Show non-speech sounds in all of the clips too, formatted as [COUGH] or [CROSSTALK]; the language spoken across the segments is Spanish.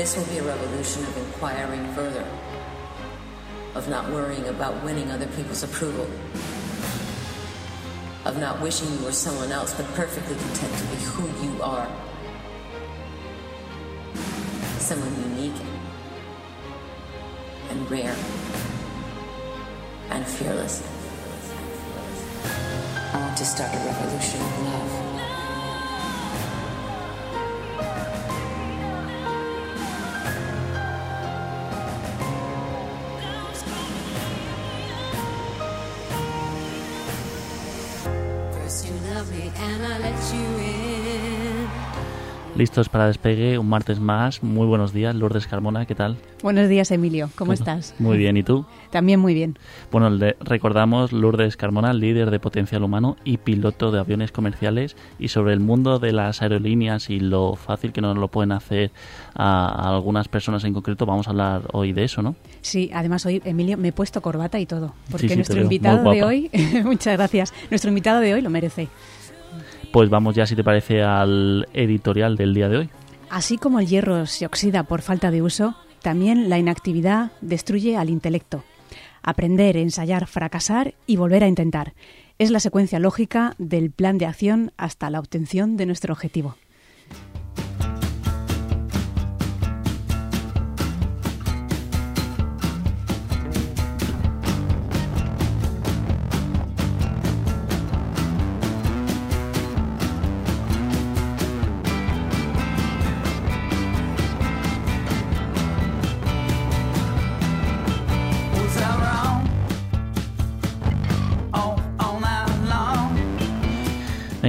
This will be a revolution of inquiring further, of not worrying about winning other people's approval, of not wishing you were someone else, but perfectly content to be who you are. Someone unique and rare and fearless. I want to start a revolution of love. Listos para despegue un martes más. Muy buenos días, Lourdes Carmona, ¿qué tal? Buenos días, Emilio. ¿Cómo estás? Muy bien, ¿y tú? También muy bien. Bueno, le- recordamos Lourdes Carmona, líder de potencial humano y piloto de aviones comerciales y sobre el mundo de las aerolíneas y lo fácil que nos lo pueden hacer a, a algunas personas en concreto, vamos a hablar hoy de eso, ¿no? Sí, además hoy, Emilio, me he puesto corbata y todo, porque Sí, sí, te nuestro invitado de hoy, [LAUGHS] muchas gracias, nuestro invitado de hoy lo merece. Pues vamos ya, si te parece, al editorial del día de hoy. Así como el hierro se oxida por falta de uso, también la inactividad destruye al intelecto. Aprender, ensayar, fracasar y volver a intentar. Es la secuencia lógica del plan de acción hasta la obtención de nuestro objetivo.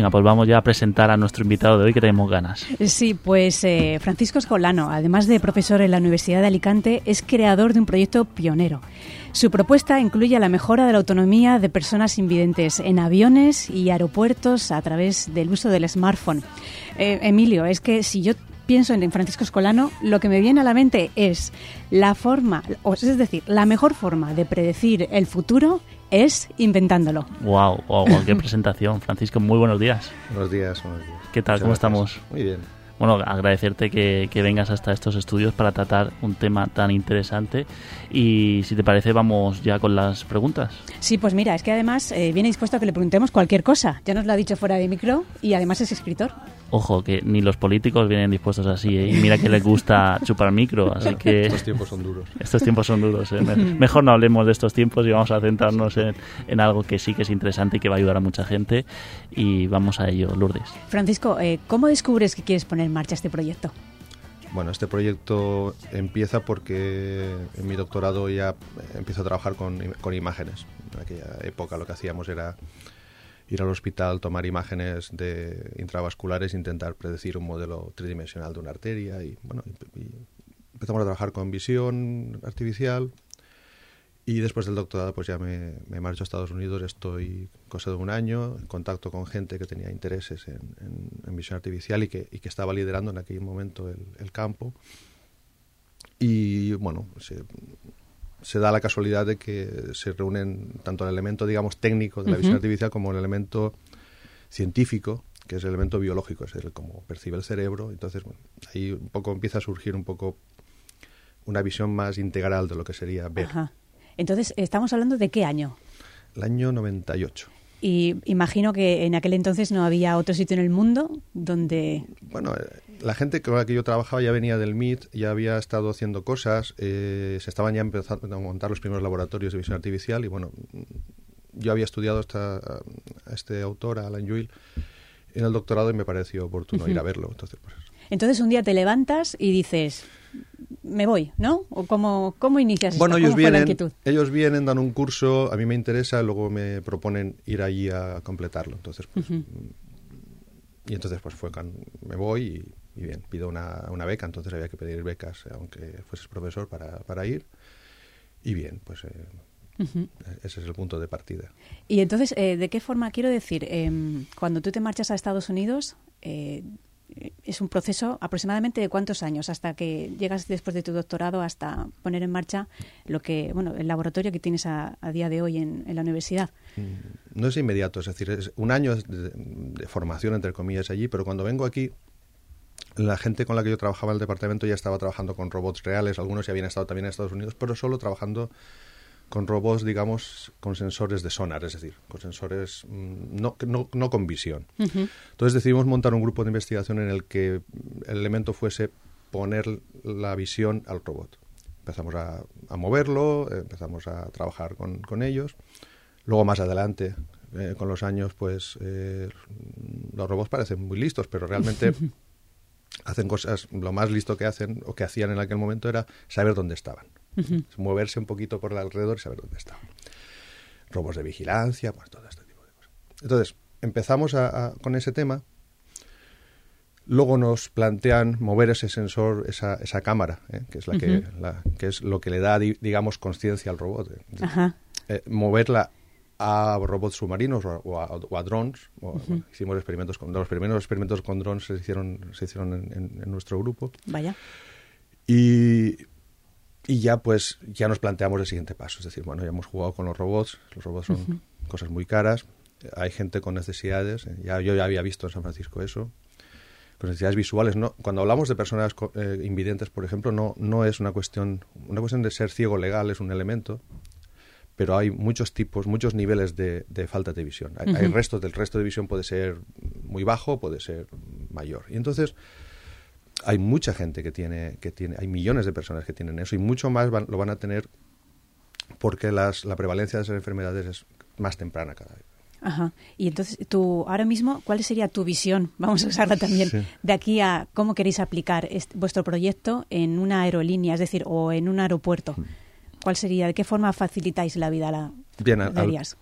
Pues vamos ya a presentar a nuestro invitado de hoy que tenemos ganas. Sí, pues eh, Francisco Escolano, además de profesor en la Universidad de Alicante, es creador de un proyecto pionero. Su propuesta incluye la mejora de la autonomía de personas invidentes en aviones y aeropuertos a través del uso del smartphone. Eh, Emilio, es que si yo pienso en Francisco Escolano, lo que me viene a la mente es la forma, o es decir, la mejor forma de predecir el futuro es inventándolo. Wow, wow, wow, qué [LAUGHS] presentación. Francisco, muy buenos días. Buenos días, buenos días. ¿Qué tal? Muchas ¿Cómo gracias. estamos? Muy bien. Bueno, agradecerte que, que vengas hasta estos estudios para tratar un tema tan interesante. Y si te parece, vamos ya con las preguntas. Sí, pues mira, es que además eh, viene dispuesto a que le preguntemos cualquier cosa. Ya nos lo ha dicho fuera de micro y además es escritor. Ojo, que ni los políticos vienen dispuestos así, ¿eh? y mira que les gusta [LAUGHS] chupar micro, así que Estos tiempos son duros. estos tiempos son duros. ¿eh? Me- Mejor no hablemos de estos tiempos y vamos a centrarnos en, en algo que sí que es interesante y que va a ayudar a mucha gente. Y vamos a ello, Lourdes. Francisco, eh, ¿cómo descubres que quieres poner en marcha este proyecto? Bueno, este proyecto empieza porque en mi doctorado ya empiezo a trabajar con, con imágenes. En aquella época lo que hacíamos era ir al hospital, tomar imágenes de intravasculares, intentar predecir un modelo tridimensional de una arteria y bueno, y empezamos a trabajar con visión artificial y después del doctorado pues ya me, me marcho a Estados Unidos, estoy cosa de un año en contacto con gente que tenía intereses en, en- en visión artificial y que, y que estaba liderando en aquel momento el, el campo y bueno, se, se da la casualidad de que se reúnen tanto el elemento, digamos, técnico de la visión artificial como el elemento científico, que es el elemento biológico, es el cómo percibe el cerebro. Entonces, bueno, ahí un poco empieza a surgir un poco una visión más integral de lo que sería ver. Ajá. Entonces, estamos hablando de qué año. El año 98. Y imagino que en aquel entonces no había otro sitio en el mundo donde... Bueno, eh, la gente con la que yo trabajaba ya venía del MIT, ya había estado haciendo cosas, eh, se estaban ya empezando a montar los primeros laboratorios de visión artificial y bueno, mm, yo había estudiado esta, a este autor, a Alan Yuil, en el doctorado y me pareció oportuno ir a verlo. Entonces, pues, Entonces un día te levantas y dices, me voy, ¿no? ¿O cómo, cómo inicias bueno, esto? ellos ¿Cómo fue la vienen, ellos vienen, dan un curso, a mí me interesa, luego me proponen ir allí a completarlo. Entonces, pues, Ujú. Y entonces pues fue cuando me voy y, y bien, pido una, una beca, entonces había que pedir becas aunque fueses profesor para, para ir. Y bien, pues eh, ese es el punto de partida. Y entonces, eh, ¿de qué forma quiero decir? em, cuando tú te marchas a Estados Unidos, eh, es un proceso aproximadamente de cuántos años hasta que llegas después de tu doctorado hasta poner en marcha lo que, bueno, el laboratorio que tienes a, día de hoy en, en la universidad. Mm, No es inmediato, es decir, es un año de, de formación, entre comillas, allí, pero cuando vengo aquí, la gente con la que yo trabajaba en el departamento ya estaba trabajando con robots reales, algunos ya habían estado también en Estados Unidos, pero solo trabajando con robots, digamos, con sensores de sonar, es decir, con sensores mm, no, no, no con visión. Entonces decidimos montar un grupo de investigación en el que el elemento fuese poner la visión al robot. Empezamos a, a moverlo, empezamos a trabajar con, con ellos. Luego más adelante, eh, con los años, pues eh, los robots parecen muy listos, pero realmente [LAUGHS] hacen cosas, lo más listo que hacen o que hacían en aquel momento era saber dónde estaban. Moverse un poquito por el alrededor y saber dónde estaban. Robos de vigilancia, pues todo este tipo de cosas. Entonces, empezamos a- a- con ese tema. Luego nos plantean mover ese sensor, esa, esa cámara, ¿eh? que es la que, la- que es lo que le da, di- digamos, conciencia al robot. ¿eh? Ajá. eh, moverla a robots submarinos o a, o a- o a drones. o- bueno, hicimos experimentos con los primeros experimentos con drones se hicieron se hicieron en, en- en nuestro grupo Vaya. y y ya pues ya nos planteamos el siguiente paso, es decir, bueno, ya hemos jugado con los robots, los robots son cosas muy caras, hay gente con necesidades, eh, ya yo ya había visto en San Francisco eso, con necesidades visuales, no cuando hablamos de personas eh, invidentes, por ejemplo, no no es una cuestión una cuestión de ser ciego legal es un elemento, pero hay muchos tipos, muchos niveles de, de falta de visión. Hay, hay restos del resto de visión puede ser muy bajo, puede ser mayor. Y entonces hay mucha gente que tiene, que tiene, hay millones de personas que tienen eso y mucho más van- lo van a tener porque las, la prevalencia de esas enfermedades es más temprana cada vez. Ajá. Y entonces, tú, ahora mismo, ¿cuál sería tu visión? [LAUGHS] Vamos a usarla también. Sí. De aquí a cómo queréis aplicar est- vuestro proyecto en una aerolínea, es decir, o en un aeropuerto. ¿Cuál sería? ¿De qué forma facilitáis la vida a la Bien, al- le harías?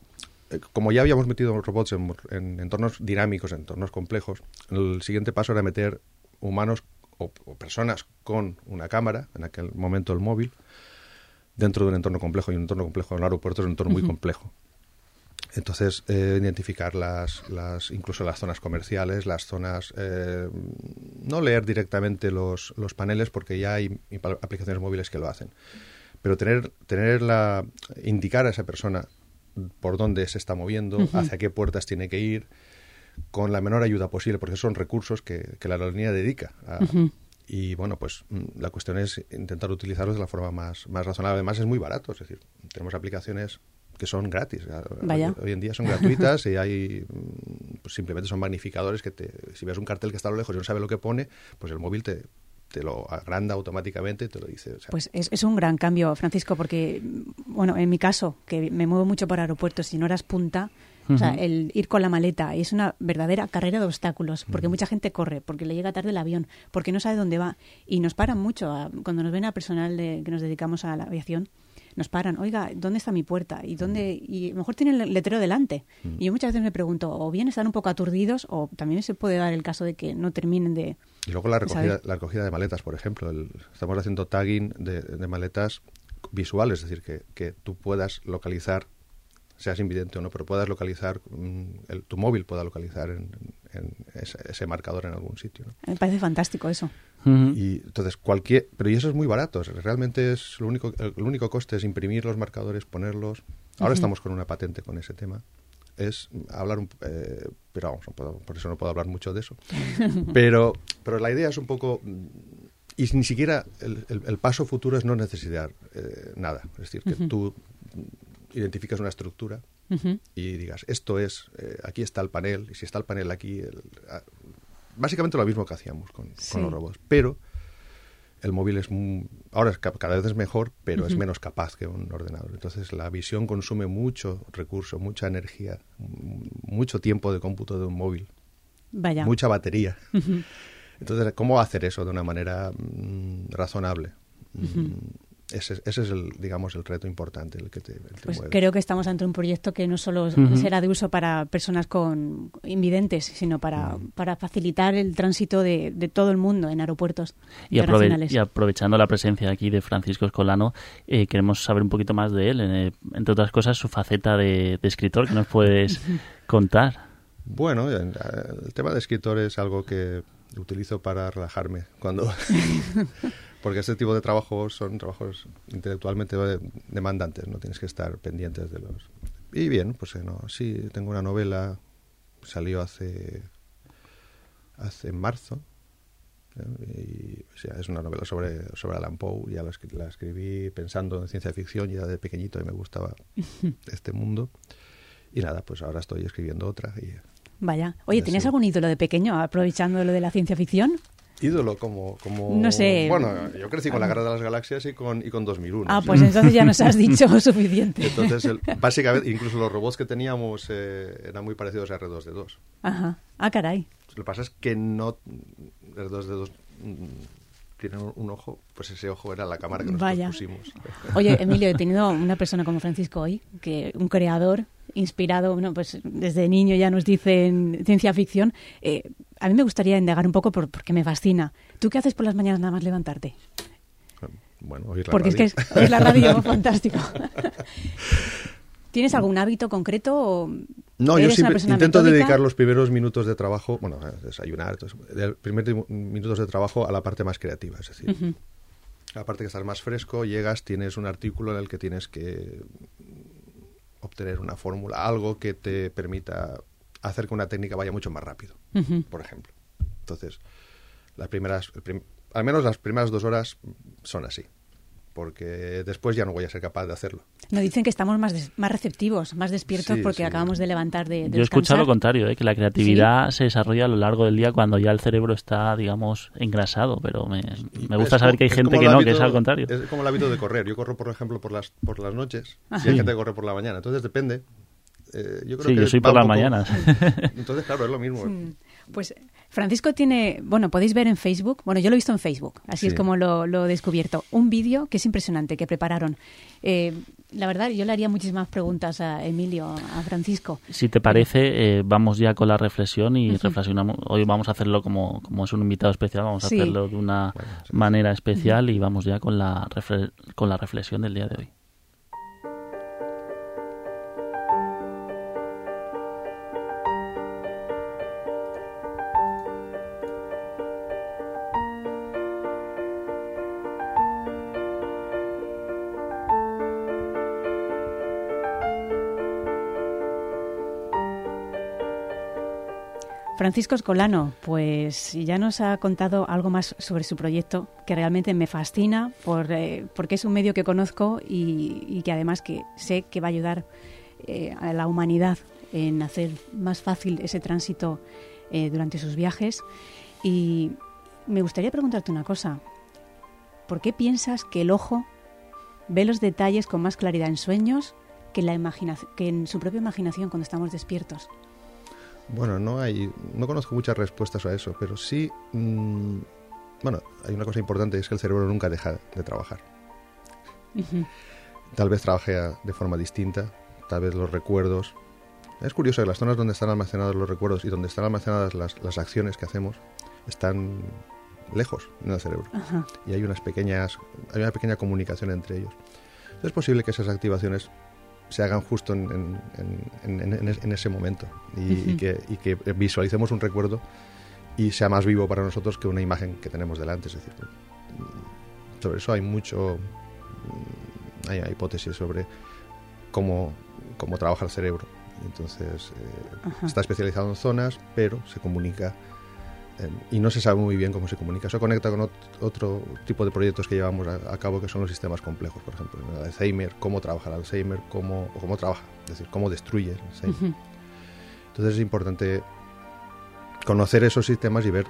Eh, como ya habíamos metido robots en, en entornos dinámicos, en entornos complejos, el siguiente paso era meter humanos o, o personas con una cámara, en aquel momento el móvil, dentro de un entorno complejo. Y un entorno complejo en el aeropuerto es un entorno muy complejo. Entonces, eh, identificar las, las, incluso las zonas comerciales, las zonas... eh, no leer directamente los, los paneles porque ya hay aplicaciones móviles que lo hacen. Pero tener, tener la, indicar a esa persona por dónde se está moviendo, hacia qué puertas tiene que ir, con la menor ayuda posible, porque son recursos que, que la aerolínea dedica. a- Y bueno, pues mm, la cuestión es intentar utilizarlos de la forma más, más razonable. Además es muy barato, es decir, tenemos aplicaciones que son gratis. A- Vaya. Hoy en día son gratuitas y hay mm, pues simplemente son magnificadores que te, si ves un cartel que está a lo lejos y no sabe lo que pone, pues el móvil te, te lo agranda automáticamente y te lo dice. o sea, Pues es, es un gran cambio, Francisco, porque, bueno, en mi caso, que me muevo mucho por aeropuertos y no eras punta, o sea, el ir con la maleta es una verdadera carrera de obstáculos, porque mucha gente corre, porque le llega tarde el avión, porque no sabe dónde va, y nos paran mucho. a- cuando nos ven a personal de, que nos dedicamos a la aviación, nos paran, oiga, ¿dónde está mi puerta? ¿Y dónde? Y a lo mejor tienen el letrero delante. Y yo muchas veces me pregunto, o bien están un poco aturdidos, o también se puede dar el caso de que no terminen de... Y luego la recogida, la recogida de maletas, por ejemplo. El- estamos haciendo tagging de, de maletas visuales, es decir, que, que tú puedas localizar, seas invidente o no, pero puedas localizar, mm, el- tu móvil pueda localizar en, en ese, ese marcador en algún sitio. ¿no? Me parece fantástico eso. Y entonces cualquier, pero y eso es muy barato. Realmente es lo único, el, el único coste es imprimir los marcadores, ponerlos. Ahora estamos con una patente con ese tema. Es hablar un, eh, pero vamos, no puedo- por eso no puedo hablar mucho de eso. [LAUGHS] pero, pero la idea es un poco y ni siquiera el, el- el paso futuro es no necesitar eh, nada. Es decir, que tú mm, identificas una estructura y digas, esto es, eh, aquí está el panel, y si está el panel aquí, el- ah, básicamente lo mismo que hacíamos con, Sí. con los robots, pero el móvil es ahora es cada vez es mejor, pero es menos capaz que un ordenador. Entonces la visión consume mucho recurso, mucha energía, mucho tiempo de cómputo de un móvil, Vaya. mucha batería. Entonces, ¿cómo hacer eso de una manera mm, razonable? Mm, ese, ese es el, digamos, el reto importante, el que te, el que Pues mueve. creo que estamos ante un proyecto que no solo será de uso para personas con invidentes, sino para, para facilitar el tránsito de, de todo el mundo en aeropuertos Y, aprove- y aprovechando la presencia aquí de Francisco Escolano, eh, queremos saber un poquito más de él, eh, entre otras cosas su faceta de, de escritor, que nos puedes [LAUGHS] contar. Bueno, en- el tema de escritor es algo que utilizo para relajarme cuando [LAUGHS] porque este tipo de trabajos son trabajos intelectualmente demandantes, no tienes que estar pendientes de los y bien, pues eh, no, sí tengo una novela salió hace hace marzo ¿eh? Y, o sea, es una novela sobre, sobre Alan Poe. Ya la, la escribí pensando en ciencia ficción, ya de pequeñito y me gustaba [LAUGHS] este mundo. Y nada, pues ahora estoy escribiendo otra. Y Vaya. Oye, ¿tenías algún ídolo de pequeño aprovechando lo de la ciencia ficción? Ídolo como, como... No sé. Bueno, yo crecí con la Guerra de las Galaxias y con, y con 2001. Ah, ¿sí? pues entonces ya nos has dicho [LAUGHS] suficiente. Entonces, el- básicamente, incluso los robots que teníamos eh, eran muy parecidos a R2D2. Ajá. Ah, caray. Lo que pasa es que no. R2D2 mm, tiene un, un ojo, pues ese ojo era la cámara que nosotros Vaya. pusimos. Oye, [LAUGHS] Emilio, he tenido una persona como Francisco hoy, que un creador inspirado, bueno, pues desde niño ya nos dicen ciencia ficción. Eh, a mí me gustaría indagar un poco por, porque me fascina. ¿Tú qué haces por las mañanas nada más levantarte? Bueno, oír la Porque radio. es que es, es la radio [LAUGHS] fantástico. [LAUGHS] ¿Tienes algún hábito concreto o No, yo siempre intento metódica? dedicar los primeros minutos de trabajo, bueno, a desayunar, entonces, el primer ti- minutos de trabajo a la parte más creativa, es decir, Ujú. aparte que estás más fresco, llegas, tienes un artículo en el que tienes que obtener una fórmula, algo que te permita hacer que una técnica vaya mucho más rápido, Por ejemplo. Entonces, las primeras, prim- al menos las primeras dos horas son así, porque después ya no voy a ser capaz de hacerlo. Nos dicen que estamos más, des- más receptivos, más despiertos Sí, porque sí. acabamos de levantar de, de Yo he escuchado lo contrario, ¿eh? que la creatividad se desarrolla a lo largo del día cuando ya el cerebro está, digamos, engrasado, pero me, me gusta Es saber que hay gente que no, que es al contrario. Es como el hábito de correr. Yo corro, por ejemplo, por las, por las noches Ajá. y hay gente que corre por la mañana. Entonces depende. Eh, yo creo Sí, que yo soy por las poco- mañanas. [LAUGHS] Entonces, claro, es lo mismo. Pues Francisco tiene, bueno, podéis ver en Facebook, bueno, yo lo he visto en Facebook, así es como lo, lo he descubierto, un vídeo que es impresionante, que prepararon. Eh, la verdad, yo le haría muchísimas preguntas a Emilio, a Francisco. Si te parece, eh, vamos ya con la reflexión y reflexionamos. Hoy vamos a hacerlo como, como es un invitado especial, vamos a hacerlo de una Bueno, sí. manera especial y vamos ya con la, refle- con la reflexión del día de hoy. Francisco Escolano, pues ya nos ha contado algo más sobre su proyecto, que realmente me fascina eh, porque es un medio que conozco y, que además que sé que va a ayudar eh, a la humanidad en hacer más fácil ese tránsito eh, durante sus viajes. Y me gustaría preguntarte una cosa. ¿Por qué piensas que el ojo ve los detalles con más claridad en sueños que, la que en su propia imaginación cuando estamos despiertos? Bueno, no hay, no conozco muchas respuestas a eso, pero sí, mm, bueno, hay una cosa importante y es que el cerebro nunca deja de trabajar. Tal vez trabaje de forma distinta, tal vez los recuerdos. Es curioso que las zonas donde están almacenados los recuerdos y donde están almacenadas las, las acciones que hacemos están lejos en el cerebro. Y hay unas pequeñas hay una pequeña comunicación entre ellos. Entonces es posible que esas activaciones se hagan justo en, en- en- en- en- en ese momento y, que, y que visualicemos un recuerdo y sea más vivo para nosotros que una imagen que tenemos delante. Es decir, sobre eso hay mucho, hay, hay hipótesis sobre cómo, cómo trabaja el cerebro. Entonces eh, está especializado en zonas, pero se comunica eh, y no se sabe muy bien cómo se comunica. Eso conecta con ot- otro tipo de proyectos que llevamos a, a cabo, que son los sistemas complejos, por ejemplo, el Alzheimer, cómo trabaja el Alzheimer, cómo, o cómo trabaja, es decir, cómo destruye el Alzheimer. Ujú. Entonces es importante conocer esos sistemas y ver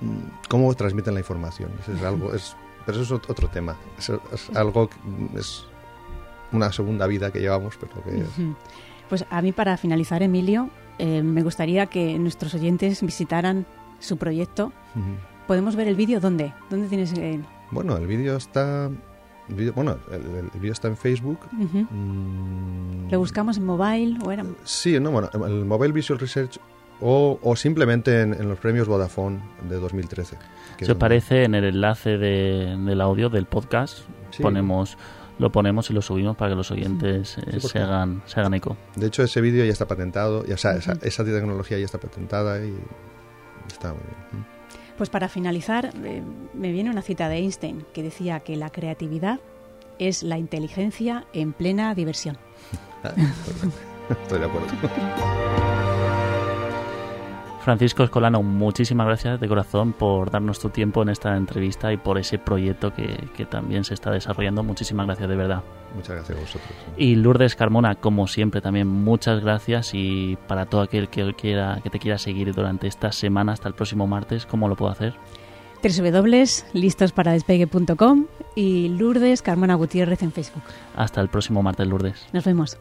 mm, cómo transmiten la información. Eso es algo, es, pero eso es ot- otro tema. Eso es algo que mm, es una segunda vida que llevamos, pero que. Pues a mí para finalizar, Emilio, eh, me gustaría que nuestros oyentes visitaran su proyecto. ¿Podemos ver el vídeo dónde? ¿Dónde tienes el...? Bueno, el vídeo está. el vídeo- bueno, el, el vídeo está en Facebook. Mm, ¿Lo buscamos en mobile o era...? Sí, no, bueno, el Mobile Visual Research o, o simplemente en, en los premios Vodafone de 2013. que son- parece, en el enlace de- del audio del podcast Sí. ponemos lo ponemos y lo subimos para que los oyentes eh, Sí, se, hagan, se hagan eco. De hecho, ese vídeo ya está patentado, ya, o sea, esa, esa tecnología ya está patentada y está muy bien. Pues para finalizar, eh, me viene una cita de Einstein que decía que la creatividad es la inteligencia en plena diversión. [LAUGHS] Ah, perfecto. [LAUGHS] Estoy de acuerdo. [LAUGHS] Francisco Escolano, muchísimas gracias de corazón por darnos tu tiempo en esta entrevista y por ese proyecto que, que también se está desarrollando. Muchísimas gracias de verdad. Muchas gracias a vosotros. Y Lourdes Carmona, como siempre, también muchas gracias y para todo aquel que quiera que te quiera seguir durante esta semana hasta el próximo martes, ¿cómo lo puedo hacer? www.listosparadespegue.com y Lourdes Carmona Gutiérrez en Facebook. Hasta el próximo martes, Lourdes. Nos vemos.